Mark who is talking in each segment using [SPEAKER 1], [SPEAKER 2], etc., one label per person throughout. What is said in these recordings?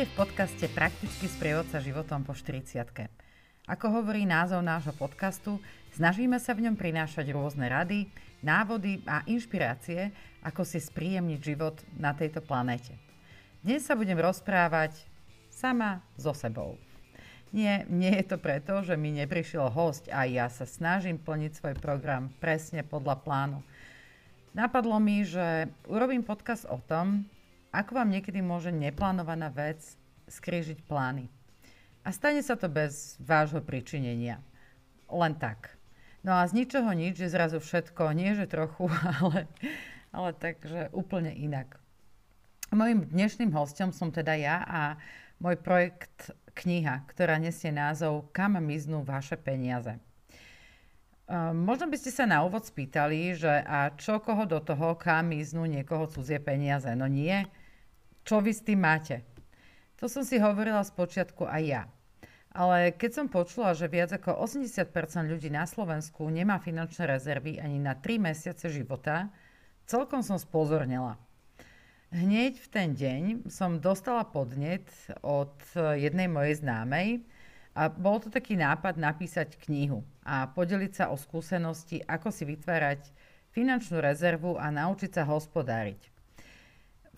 [SPEAKER 1] Vítajte v podcaste Praktický sprievodca životom po 40 Ako hovorí názov nášho podcastu, snažíme sa v ňom prinášať rôzne rady, návody a inšpirácie, ako si spríjemniť život na tejto planéte. Dnes sa budem rozprávať sama so sebou. Nie, nie je to preto, že mi neprišiel host a ja sa snažím plniť svoj program presne podľa plánu. Napadlo mi, že urobím podcast o tom, ako vám niekedy môže neplánovaná vec skrížiť plány? A stane sa to bez vášho pričinenia. Len tak. No a z ničoho nič je zrazu všetko, nie že trochu, ale, ale takže úplne inak. Mojím dnešným hostom som teda ja a môj projekt kniha, ktorá nesie názov Kam miznú vaše peniaze. Ehm, možno by ste sa na úvod spýtali, že a čo koho do toho, kam miznú niekoho cudzie peniaze. No nie, čo vy s tým máte? To som si hovorila z počiatku aj ja. Ale keď som počula, že viac ako 80% ľudí na Slovensku nemá finančné rezervy ani na 3 mesiace života, celkom som spozornila. Hneď v ten deň som dostala podnet od jednej mojej známej a bol to taký nápad napísať knihu a podeliť sa o skúsenosti, ako si vytvárať finančnú rezervu a naučiť sa hospodáriť.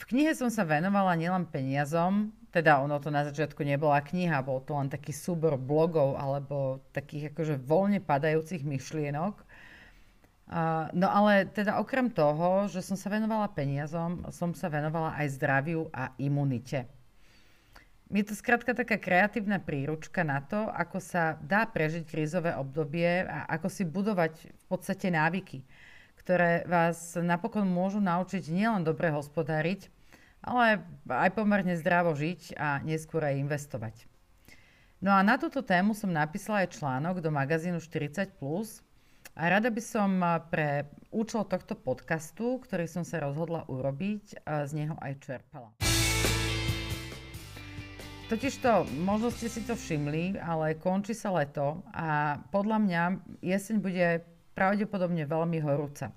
[SPEAKER 1] V knihe som sa venovala nielen peniazom, teda ono to na začiatku nebola kniha, bol to len taký súbor blogov alebo takých akože voľne padajúcich myšlienok. Uh, no ale teda okrem toho, že som sa venovala peniazom, som sa venovala aj zdraviu a imunite. Je to skrátka taká kreatívna príručka na to, ako sa dá prežiť krízové obdobie a ako si budovať v podstate návyky ktoré vás napokon môžu naučiť nielen dobre hospodáriť, ale aj pomerne zdravo žiť a neskôr aj investovať. No a na túto tému som napísala aj článok do magazínu 40+, a rada by som pre účel tohto podcastu, ktorý som sa rozhodla urobiť, z neho aj čerpala. Totižto, možno ste si to všimli, ale končí sa leto a podľa mňa jeseň bude pravdepodobne veľmi horúca.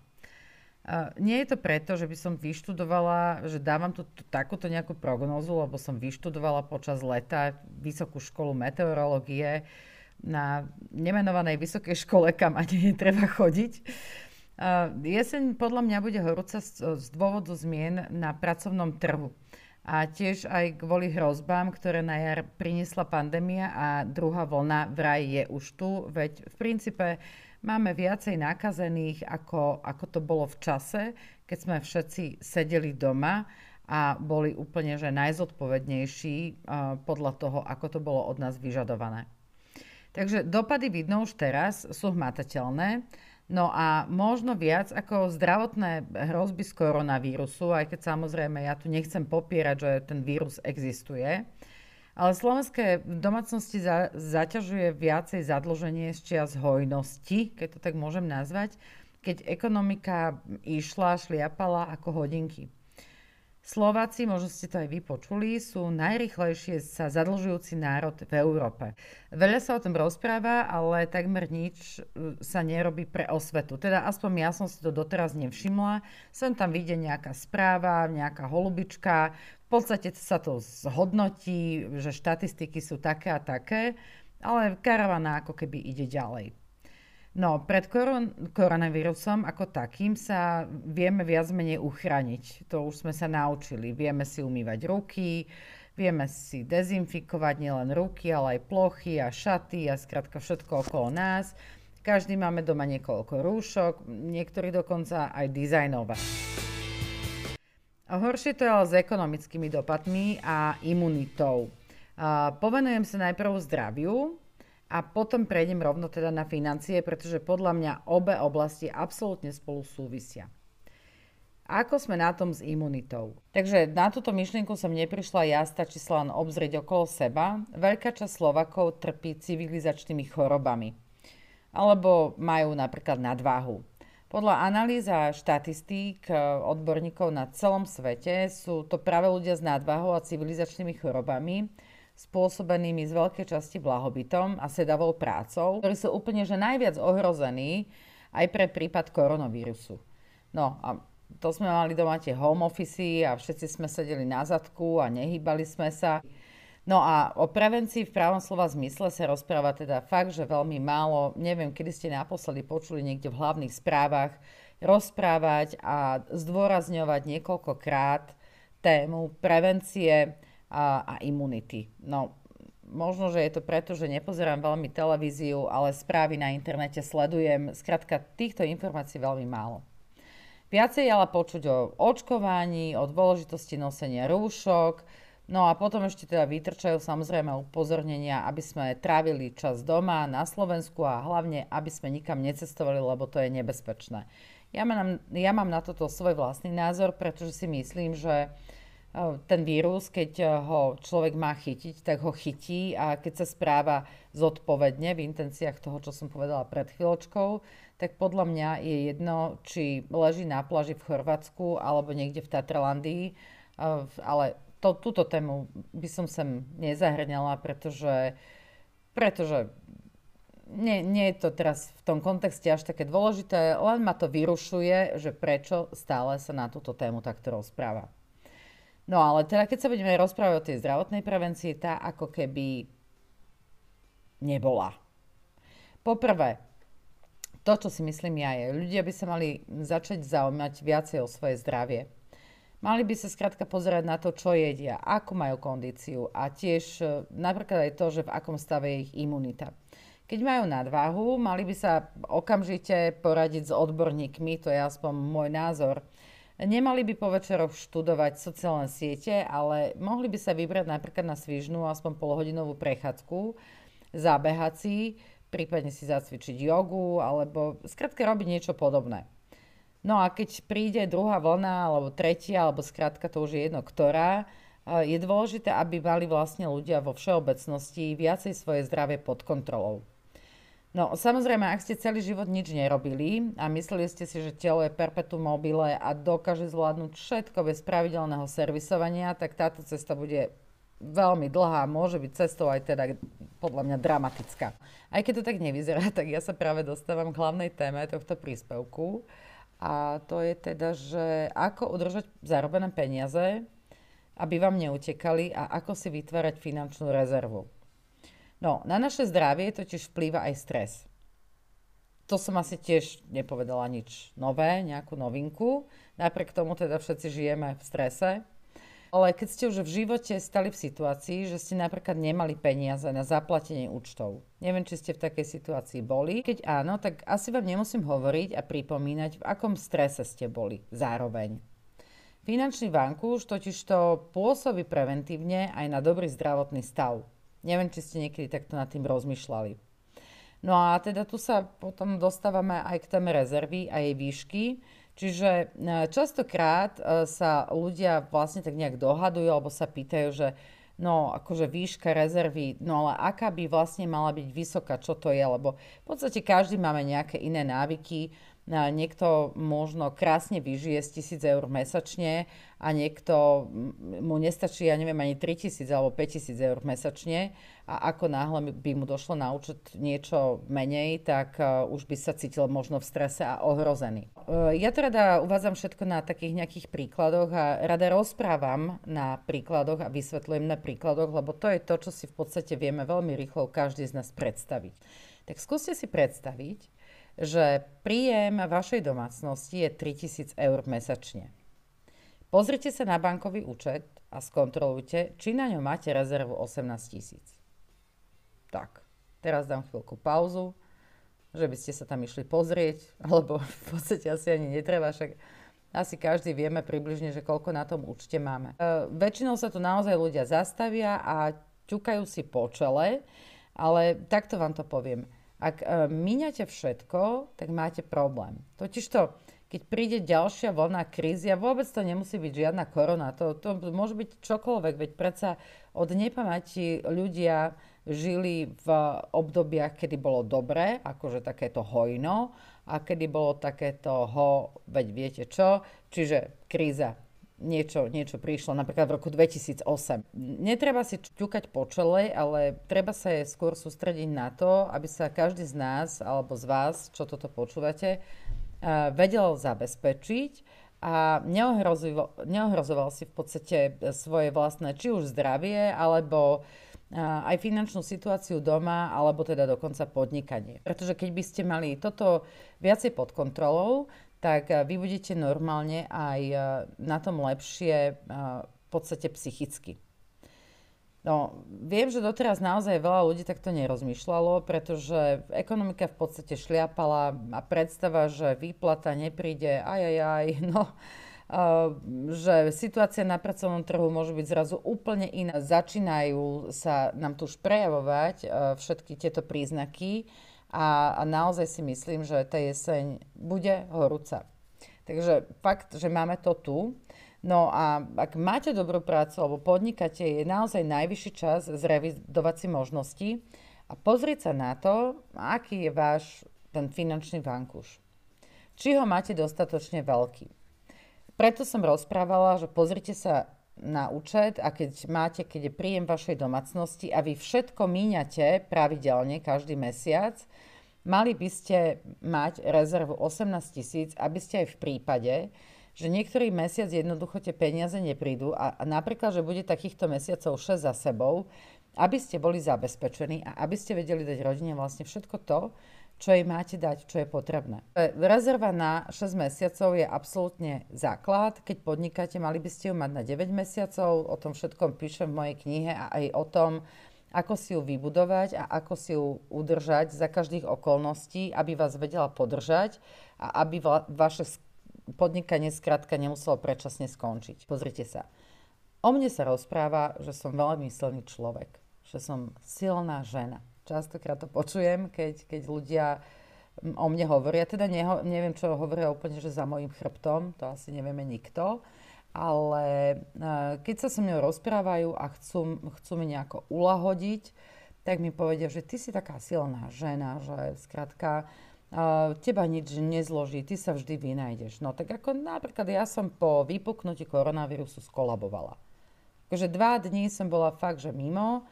[SPEAKER 1] Nie je to preto, že by som vyštudovala, že dávam tu, takúto nejakú prognózu, lebo som vyštudovala počas leta vysokú školu meteorológie na nemenovanej vysokej škole, kam ani netreba chodiť. Jeseň podľa mňa bude horúca z dôvodu zmien na pracovnom trhu. A tiež aj kvôli hrozbám, ktoré na jar priniesla pandémia a druhá vlna vraj je už tu, veď v princípe Máme viacej nakazených, ako, ako to bolo v čase, keď sme všetci sedeli doma a boli úplne že najzodpovednejší uh, podľa toho, ako to bolo od nás vyžadované. Takže dopady vidno už teraz, sú hmatateľné. No a možno viac ako zdravotné hrozby z koronavírusu, aj keď samozrejme ja tu nechcem popierať, že ten vírus existuje, ale slovenské domácnosti za, zaťažuje viacej zadlženie z čias hojnosti, keď to tak môžem nazvať, keď ekonomika išla, šliapala ako hodinky. Slováci, možno ste to aj vy počuli, sú najrychlejšie sa zadlžujúci národ v Európe. Veľa sa o tom rozpráva, ale takmer nič e, sa nerobí pre osvetu. Teda aspoň ja som si to doteraz nevšimla. Sem tam vidie nejaká správa, nejaká holubička, v podstate sa to zhodnotí, že štatistiky sú také a také, ale karavana ako keby ide ďalej. No, pred koron- koronavírusom ako takým sa vieme viac menej uchrániť. To už sme sa naučili. Vieme si umývať ruky, vieme si dezinfikovať nielen ruky, ale aj plochy a šaty a skrátka všetko okolo nás. Každý máme doma niekoľko rúšok, niektorí dokonca aj dizajnové. Horšie to je ale s ekonomickými dopadmi a imunitou. A povenujem sa najprv zdraviu, a potom prejdem rovno teda na financie, pretože podľa mňa obe oblasti absolútne spolu súvisia. Ako sme na tom s imunitou? Takže na túto myšlienku som neprišla ja, stačí sa len obzrieť okolo seba. Veľká časť Slovakov trpí civilizačnými chorobami. Alebo majú napríklad nadváhu. Podľa analýz a štatistík eh, odborníkov na celom svete sú to práve ľudia s nadváhou a civilizačnými chorobami, spôsobenými z veľkej časti blahobytom a sedavou prácou, ktorí sú úplne že najviac ohrození aj pre prípad koronavírusu. No a to sme mali doma tie home office a všetci sme sedeli na zadku a nehýbali sme sa. No a o prevencii v právom slova zmysle sa rozpráva teda fakt, že veľmi málo. Neviem, kedy ste naposledy počuli niekde v hlavných správach rozprávať a zdôrazňovať niekoľkokrát tému prevencie a, a imunity. No, možno, že je to preto, že nepozerám veľmi televíziu, ale správy na internete sledujem. Skrátka, týchto informácií veľmi málo. Viacej ale počuť o očkovaní, o dôležitosti nosenia rúšok, No a potom ešte teda vytrčajú samozrejme upozornenia, aby sme trávili čas doma na Slovensku a hlavne, aby sme nikam necestovali, lebo to je nebezpečné. Ja mám, ja mám na toto svoj vlastný názor, pretože si myslím, že ten vírus, keď ho človek má chytiť, tak ho chytí a keď sa správa zodpovedne v intenciách toho, čo som povedala pred chvíľočkou, tak podľa mňa je jedno, či leží na pláži v Chorvátsku alebo niekde v Tatralandii, ale to, túto tému by som sem nezahrňala, pretože, pretože nie, nie je to teraz v tom kontexte až také dôležité, len ma to vyrušuje, že prečo stále sa na túto tému takto rozpráva. No ale teda keď sa budeme rozprávať o tej zdravotnej prevencii, tá ako keby nebola. Poprvé, to, čo si myslím ja je, ľudia by sa mali začať zaujímať viacej o svoje zdravie. Mali by sa skrátka pozerať na to, čo jedia, ako majú kondíciu a tiež e, napríklad aj to, že v akom stave je ich imunita. Keď majú nadváhu, mali by sa okamžite poradiť s odborníkmi, to je aspoň môj názor, Nemali by po večeroch študovať sociálne siete, ale mohli by sa vybrať napríklad na svižnú aspoň polhodinovú prechádzku, zabehať si, prípadne si zacvičiť jogu alebo skrátka robiť niečo podobné. No a keď príde druhá vlna alebo tretia, alebo skrátka to už je jedno ktorá, je dôležité, aby mali vlastne ľudia vo všeobecnosti viacej svoje zdravie pod kontrolou. No samozrejme, ak ste celý život nič nerobili a mysleli ste si, že telo je perpetuum mobile a dokáže zvládnuť všetko bez pravidelného servisovania, tak táto cesta bude veľmi dlhá, môže byť cestou aj teda podľa mňa dramatická. Aj keď to tak nevyzerá, tak ja sa práve dostávam k hlavnej téme tohto príspevku a to je teda, že ako udržať zarobené peniaze, aby vám neutekali a ako si vytvárať finančnú rezervu. No, na naše zdravie totiž vplýva aj stres. To som asi tiež nepovedala nič nové, nejakú novinku. Napriek tomu teda všetci žijeme v strese. Ale keď ste už v živote stali v situácii, že ste napríklad nemali peniaze na zaplatenie účtov, neviem, či ste v takej situácii boli. Keď áno, tak asi vám nemusím hovoriť a pripomínať, v akom strese ste boli zároveň. Finančný vankúš totiž to pôsobí preventívne aj na dobrý zdravotný stav. Neviem, či ste niekedy takto nad tým rozmýšľali. No a teda tu sa potom dostávame aj k téme rezervy a jej výšky. Čiže e, častokrát e, sa ľudia vlastne tak nejak dohadujú alebo sa pýtajú, že no akože výška rezervy, no ale aká by vlastne mala byť vysoká, čo to je, lebo v podstate každý máme nejaké iné návyky, niekto možno krásne vyžije z 1000 eur mesačne a niekto mu nestačí, ja neviem, ani 3000 alebo 5000 eur mesačne a ako náhle by mu došlo na účet niečo menej, tak uh, už by sa cítil možno v strese a ohrozený. Uh, ja to rada uvádzam všetko na takých nejakých príkladoch a rada rozprávam na príkladoch a vysvetľujem na príkladoch, lebo to je to, čo si v podstate vieme veľmi rýchlo každý z nás predstaviť. Tak skúste si predstaviť, že príjem vašej domácnosti je 3000 eur mesačne. Pozrite sa na bankový účet a skontrolujte, či na ňom máte rezervu 18 tisíc. Tak, teraz dám chvíľku pauzu, že by ste sa tam išli pozrieť, alebo v podstate asi ani netreba, však asi každý vieme približne, že koľko na tom účte máme. E, väčšinou sa tu naozaj ľudia zastavia a ťukajú si po čele, ale takto vám to poviem. Ak e, míňate všetko, tak máte problém. Totižto, keď príde ďalšia vlna krízy, a vôbec to nemusí byť žiadna korona, to, to môže byť čokoľvek, veď predsa od nepamäti ľudia žili v obdobiach, kedy bolo dobré, akože takéto hojno, a kedy bolo takéto ho, veď viete čo, čiže kríza niečo, niečo prišlo, napríklad v roku 2008. Netreba si ťukať po čele, ale treba sa skôr sústrediť na to, aby sa každý z nás alebo z vás, čo toto počúvate, vedel zabezpečiť a neohrozoval, neohrozoval si v podstate svoje vlastné či už zdravie, alebo aj finančnú situáciu doma, alebo teda dokonca podnikanie. Pretože keď by ste mali toto viacej pod kontrolou, tak vy budete normálne aj na tom lepšie v podstate psychicky. No, viem, že doteraz naozaj veľa ľudí takto nerozmýšľalo, pretože ekonomika v podstate šliapala a predstava, že výplata nepríde, aj, aj, aj, no, že situácia na pracovnom trhu môže byť zrazu úplne iná. Začínajú sa nám tu už prejavovať všetky tieto príznaky a, a naozaj si myslím, že tá jeseň bude horúca. Takže fakt, že máme to tu. No a ak máte dobrú prácu alebo podnikáte, je naozaj najvyšší čas zrevidovať si možnosti a pozrieť sa na to, aký je váš ten finančný vankúš. Či ho máte dostatočne veľký. Preto som rozprávala, že pozrite sa na účet a keď máte, keď je príjem vašej domácnosti a vy všetko míňate pravidelne každý mesiac, mali by ste mať rezervu 18 tisíc, aby ste aj v prípade, že niektorý mesiac jednoducho tie peniaze neprídu a, a napríklad, že bude takýchto mesiacov 6 za sebou, aby ste boli zabezpečení a aby ste vedeli dať rodine vlastne všetko to, čo jej máte dať, čo je potrebné. Rezerva na 6 mesiacov je absolútne základ. Keď podnikáte, mali by ste ju mať na 9 mesiacov. O tom všetkom píšem v mojej knihe a aj o tom, ako si ju vybudovať a ako si ju udržať za každých okolností, aby vás vedela podržať a aby va- vaše podnikanie skrátka nemuselo predčasne skončiť. Pozrite sa. O mne sa rozpráva, že som veľmi silný človek, že som silná žena častokrát to počujem, keď, keď ľudia o mne hovoria. Teda neho, neviem, čo hovoria úplne, že za mojim chrbtom, to asi nevieme nikto. Ale e, keď sa so mnou rozprávajú a chcú, chcú mi nejako ulahodiť, tak mi povedia, že ty si taká silná žena, že skrátka uh, teba nič nezloží, ty sa vždy vynájdeš. No tak ako napríklad ja som po vypuknutí koronavírusu skolabovala. Takže dva dní som bola fakt, že mimo,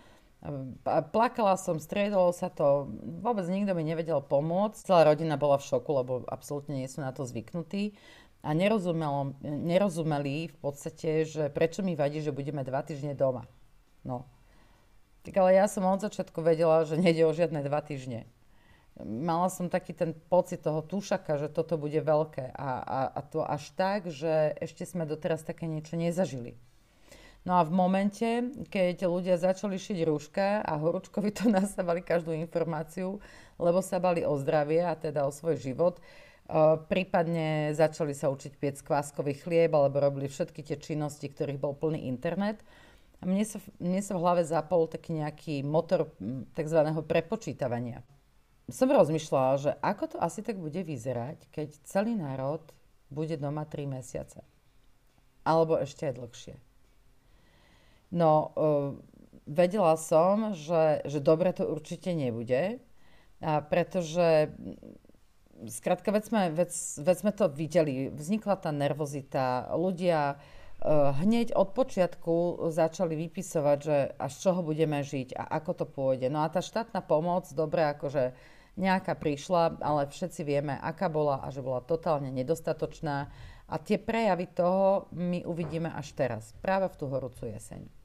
[SPEAKER 1] Plakala som, striedalo sa to, vôbec nikto mi nevedel pomôcť. Celá rodina bola v šoku, lebo absolútne nie sú na to zvyknutí. A nerozumeli v podstate, že prečo mi vadí, že budeme dva týždne doma. No. Tak ale ja som od začiatku vedela, že nejde o žiadne dva týždne. Mala som taký ten pocit toho tušaka, že toto bude veľké. A, a, a to až tak, že ešte sme doteraz také niečo nezažili. No a v momente, keď ľudia začali šiť rúška a horúčkovi to nasávali každú informáciu, lebo sa bali o zdravie a teda o svoj život, Uh, prípadne začali sa učiť piec kváskový chlieb alebo robili všetky tie činnosti, ktorých bol plný internet. Mne sa, mne sa v hlave zapol taký nejaký motor tzv. prepočítavania. Som rozmýšľala, že ako to asi tak bude vyzerať, keď celý národ bude doma 3 mesiace. Alebo ešte aj dlhšie. No, uh, vedela som, že, že dobre to určite nebude, a pretože skrátka, veď sme, veď, veď sme to videli, vznikla tá nervozita, ľudia uh, hneď od počiatku začali vypisovať, že až z čoho budeme žiť a ako to pôjde. No a tá štátna pomoc, dobre, akože nejaká prišla, ale všetci vieme, aká bola a že bola totálne nedostatočná. A tie prejavy toho my uvidíme až teraz, práve v tú horúcu jeseň.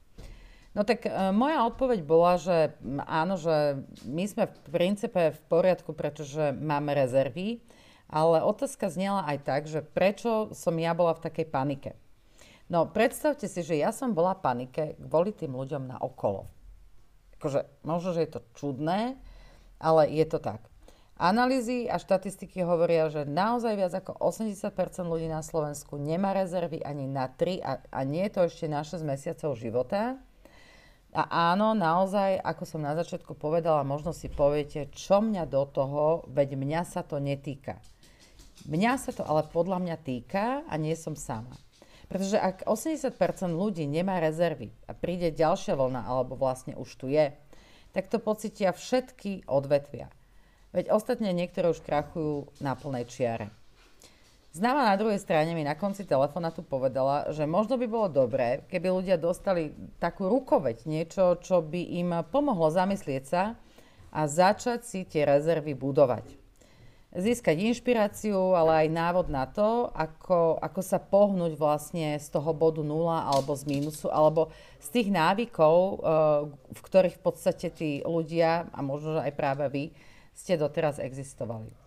[SPEAKER 1] No tak e, moja odpoveď bola, že áno, že my sme v princípe v poriadku, pretože máme rezervy, ale otázka znela aj tak, že prečo som ja bola v takej panike. No predstavte si, že ja som bola panike kvôli tým ľuďom na okolo. Akože, možno, že je to čudné, ale je to tak. Analýzy a štatistiky hovoria, že naozaj viac ako 80% ľudí na Slovensku nemá rezervy ani na 3 a, a nie je to ešte na 6 mesiacov života. A áno, naozaj, ako som na začiatku povedala, možno si poviete, čo mňa do toho, veď mňa sa to netýka. Mňa sa to ale podľa mňa týka a nie som sama. Pretože ak 80% ľudí nemá rezervy a príde ďalšia vlna, alebo vlastne už tu je, tak to pocitia všetky odvetvia. Veď ostatne niektoré už krachujú na plnej čiare. Známa na druhej strane mi na konci telefonátu povedala, že možno by bolo dobré, keby ľudia dostali takú rukoveď, niečo, čo by im pomohlo zamyslieť sa a začať si tie rezervy budovať. získať inšpiráciu, ale aj návod na to, ako, ako sa pohnúť vlastne z toho bodu nula alebo z mínusu, alebo z tých návykov, eh, v ktorých v podstate tí ľudia, a možno aj práve vy, ste doteraz existovali.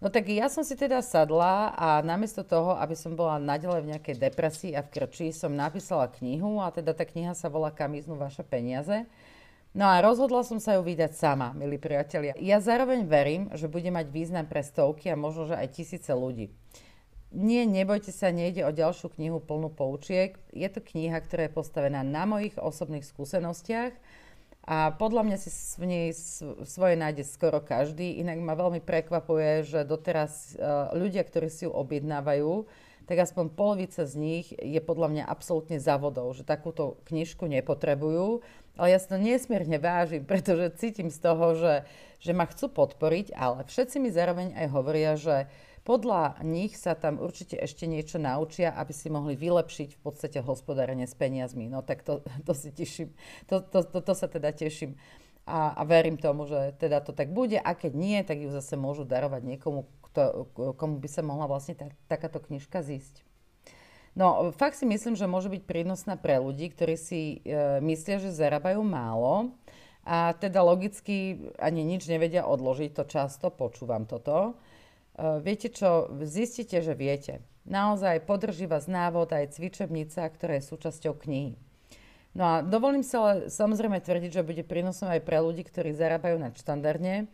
[SPEAKER 1] No tak ja som si teda sadla a namiesto toho, aby som bola naďalej v nejakej depresii a v krči, som napísala knihu a teda tá kniha sa volá Kam vaše peniaze. No a rozhodla som sa ju vydať sama, milí priatelia. Ja zároveň verím, že bude mať význam pre stovky a možno, že aj tisíce ľudí. Nie, nebojte sa, nejde o ďalšiu knihu plnú poučiek. Je to kniha, ktorá je postavená na mojich osobných skúsenostiach a podľa mňa si v nej svoje nájde skoro každý. Inak ma veľmi prekvapuje, že doteraz e, ľudia, ktorí si ju objednávajú, tak aspoň polovica z nich je podľa mňa absolútne závodov, že takúto knižku nepotrebujú ale ja si to nesmierne vážim, pretože cítim z toho, že, že ma chcú podporiť, ale všetci mi zároveň aj hovoria, že podľa nich sa tam určite ešte niečo naučia, aby si mohli vylepšiť v podstate hospodárenie s peniazmi. No tak to, to si teším, to, to, to, to sa teda teším a, a verím tomu, že teda to tak bude a keď nie, tak ju zase môžu darovať niekomu, kto, komu by sa mohla vlastne tá, takáto knižka zísť. No, fakt si myslím, že môže byť prínosná pre ľudí, ktorí si e, myslia, že zarábajú málo a teda logicky ani nič nevedia odložiť, to často počúvam toto. E, viete čo, zistíte, že viete. Naozaj podrží vás návod aj cvičebnica, ktorá je súčasťou knihy. No a dovolím sa ale samozrejme tvrdiť, že bude prínosom aj pre ľudí, ktorí zarábajú nadštandardne,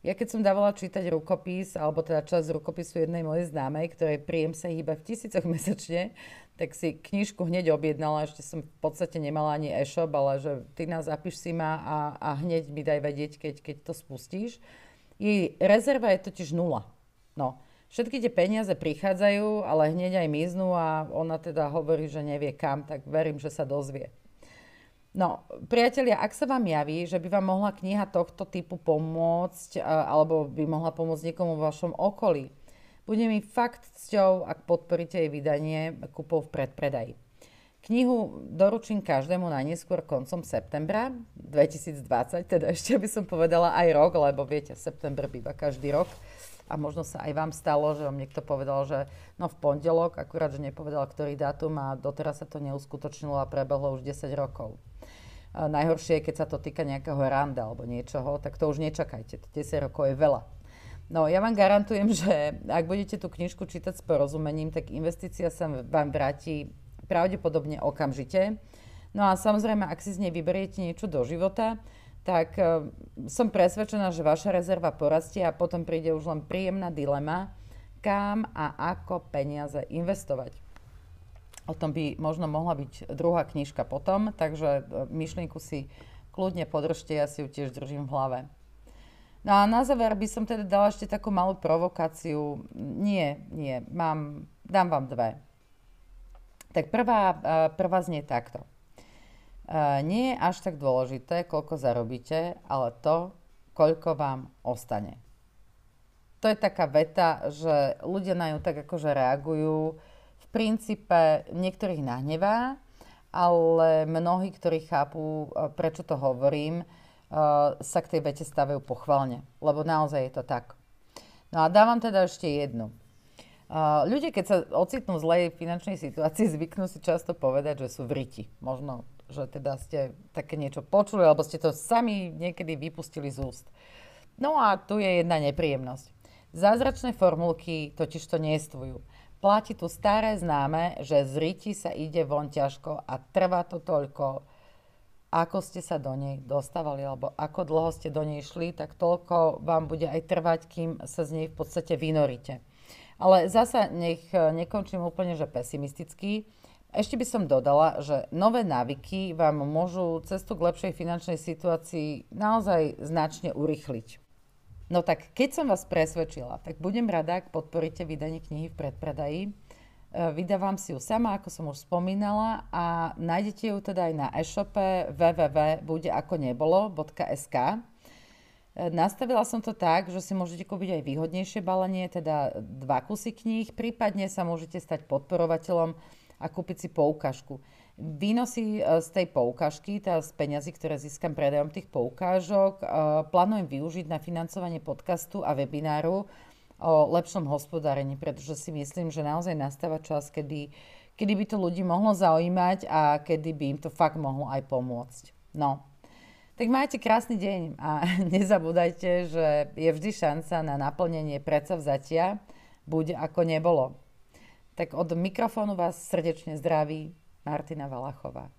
[SPEAKER 1] ja keď som dávala čítať rukopis, alebo teda čas rukopisu jednej mojej známej, ktorej príjem sa hýba v tisícoch mesačne, tak si knižku hneď objednala, ešte som v podstate nemala ani e-shop, ale že ty nás zapíš si ma a, a hneď mi daj vedieť, keď, keď to spustíš. Jej rezerva je totiž nula. No, všetky tie peniaze prichádzajú, ale hneď aj miznú a ona teda hovorí, že nevie kam, tak verím, že sa dozvie. No, priatelia, ak sa vám javí, že by vám mohla kniha tohto typu pomôcť, alebo by mohla pomôcť niekomu v vašom okolí, bude mi fakt cťou, ak podporíte jej vydanie kúpov v predpredaji. Knihu doručím každému najneskôr koncom septembra 2020, teda ešte by som povedala aj rok, lebo viete, september býva každý rok. A možno sa aj vám stalo, že vám niekto povedal, že no v pondelok, akurát, že nepovedal, ktorý dátum a doteraz sa to neuskutočnilo a prebehlo už 10 rokov. A najhoršie je, keď sa to týka nejakého randa alebo niečoho, tak to už nečakajte. 10 rokov je veľa. No ja vám garantujem, že ak budete tú knižku čítať s porozumením, tak investícia sa vám vráti pravdepodobne okamžite. No a samozrejme, ak si z nej vyberiete niečo do života, tak uh, som presvedčená, že vaša rezerva porastie a potom príde už len príjemná dilema, kam a ako peniaze investovať. O tom by možno mohla byť druhá knižka potom, takže e, myšlienku si kľudne podržte, ja si ju tiež držím v hlave. No a na záver by som teda dala ešte takú malú provokáciu. Nie, nie, mám, dám vám dve. Tak prvá, e, prvá znie takto. E, nie je až tak dôležité, koľko zarobíte, ale to, koľko vám ostane. To je taká veta, že ľudia na ňu tak akože reagujú, princípe niektorých nahnevá, ale mnohí, ktorí chápu, e, prečo to hovorím, e, sa k tej vete stavajú pochvalne, lebo naozaj je to tak. No a dávam teda ešte jednu. Ľudia, keď sa ocitnú v zlej finančnej situácii, zvyknú si často povedať, že sú v riti. Možno, že teda ste také niečo počuli, alebo ste to sami niekedy vypustili z úst. No a tu je jedna nepríjemnosť. Zázračné formulky totiž to neestvujú. Platí tu staré známe, že z riti sa ide von ťažko a trvá to toľko, ako ste sa do nej dostávali, alebo ako dlho ste do nej šli, tak toľko vám bude aj trvať, kým sa z nej v podstate vynoríte. Ale zasa nech nekončím úplne, že pesimisticky. Ešte by som dodala, že nové návyky vám môžu cestu k lepšej finančnej situácii naozaj značne urychliť. No tak keď som vás presvedčila, tak budem rada, ak podporíte vydanie knihy v predpredaji. E, vydávam si ju sama, ako som už spomínala a nájdete ju teda aj na e-shope www.budeakonebolo.sk e, Nastavila som to tak, že si môžete kúpiť aj výhodnejšie balenie, teda dva kusy kníh, prípadne sa môžete stať podporovateľom a kúpiť si poukažku. Výnosy e, z tej poukážky, teda z peňazí, ktoré získam predajom tých poukážok, e, plánujem využiť na financovanie podcastu a webináru o lepšom hospodárení, pretože si myslím, že naozaj nastáva čas, kedy, kedy by to ľudí mohlo zaujímať a kedy by im to fakt mohlo aj pomôcť. No, tak majte krásny deň a nezabúdajte, že je vždy šanca na naplnenie predsavzatia, buď ako nebolo. Tak od mikrofónu vás srdečne zdraví Martina Valachová.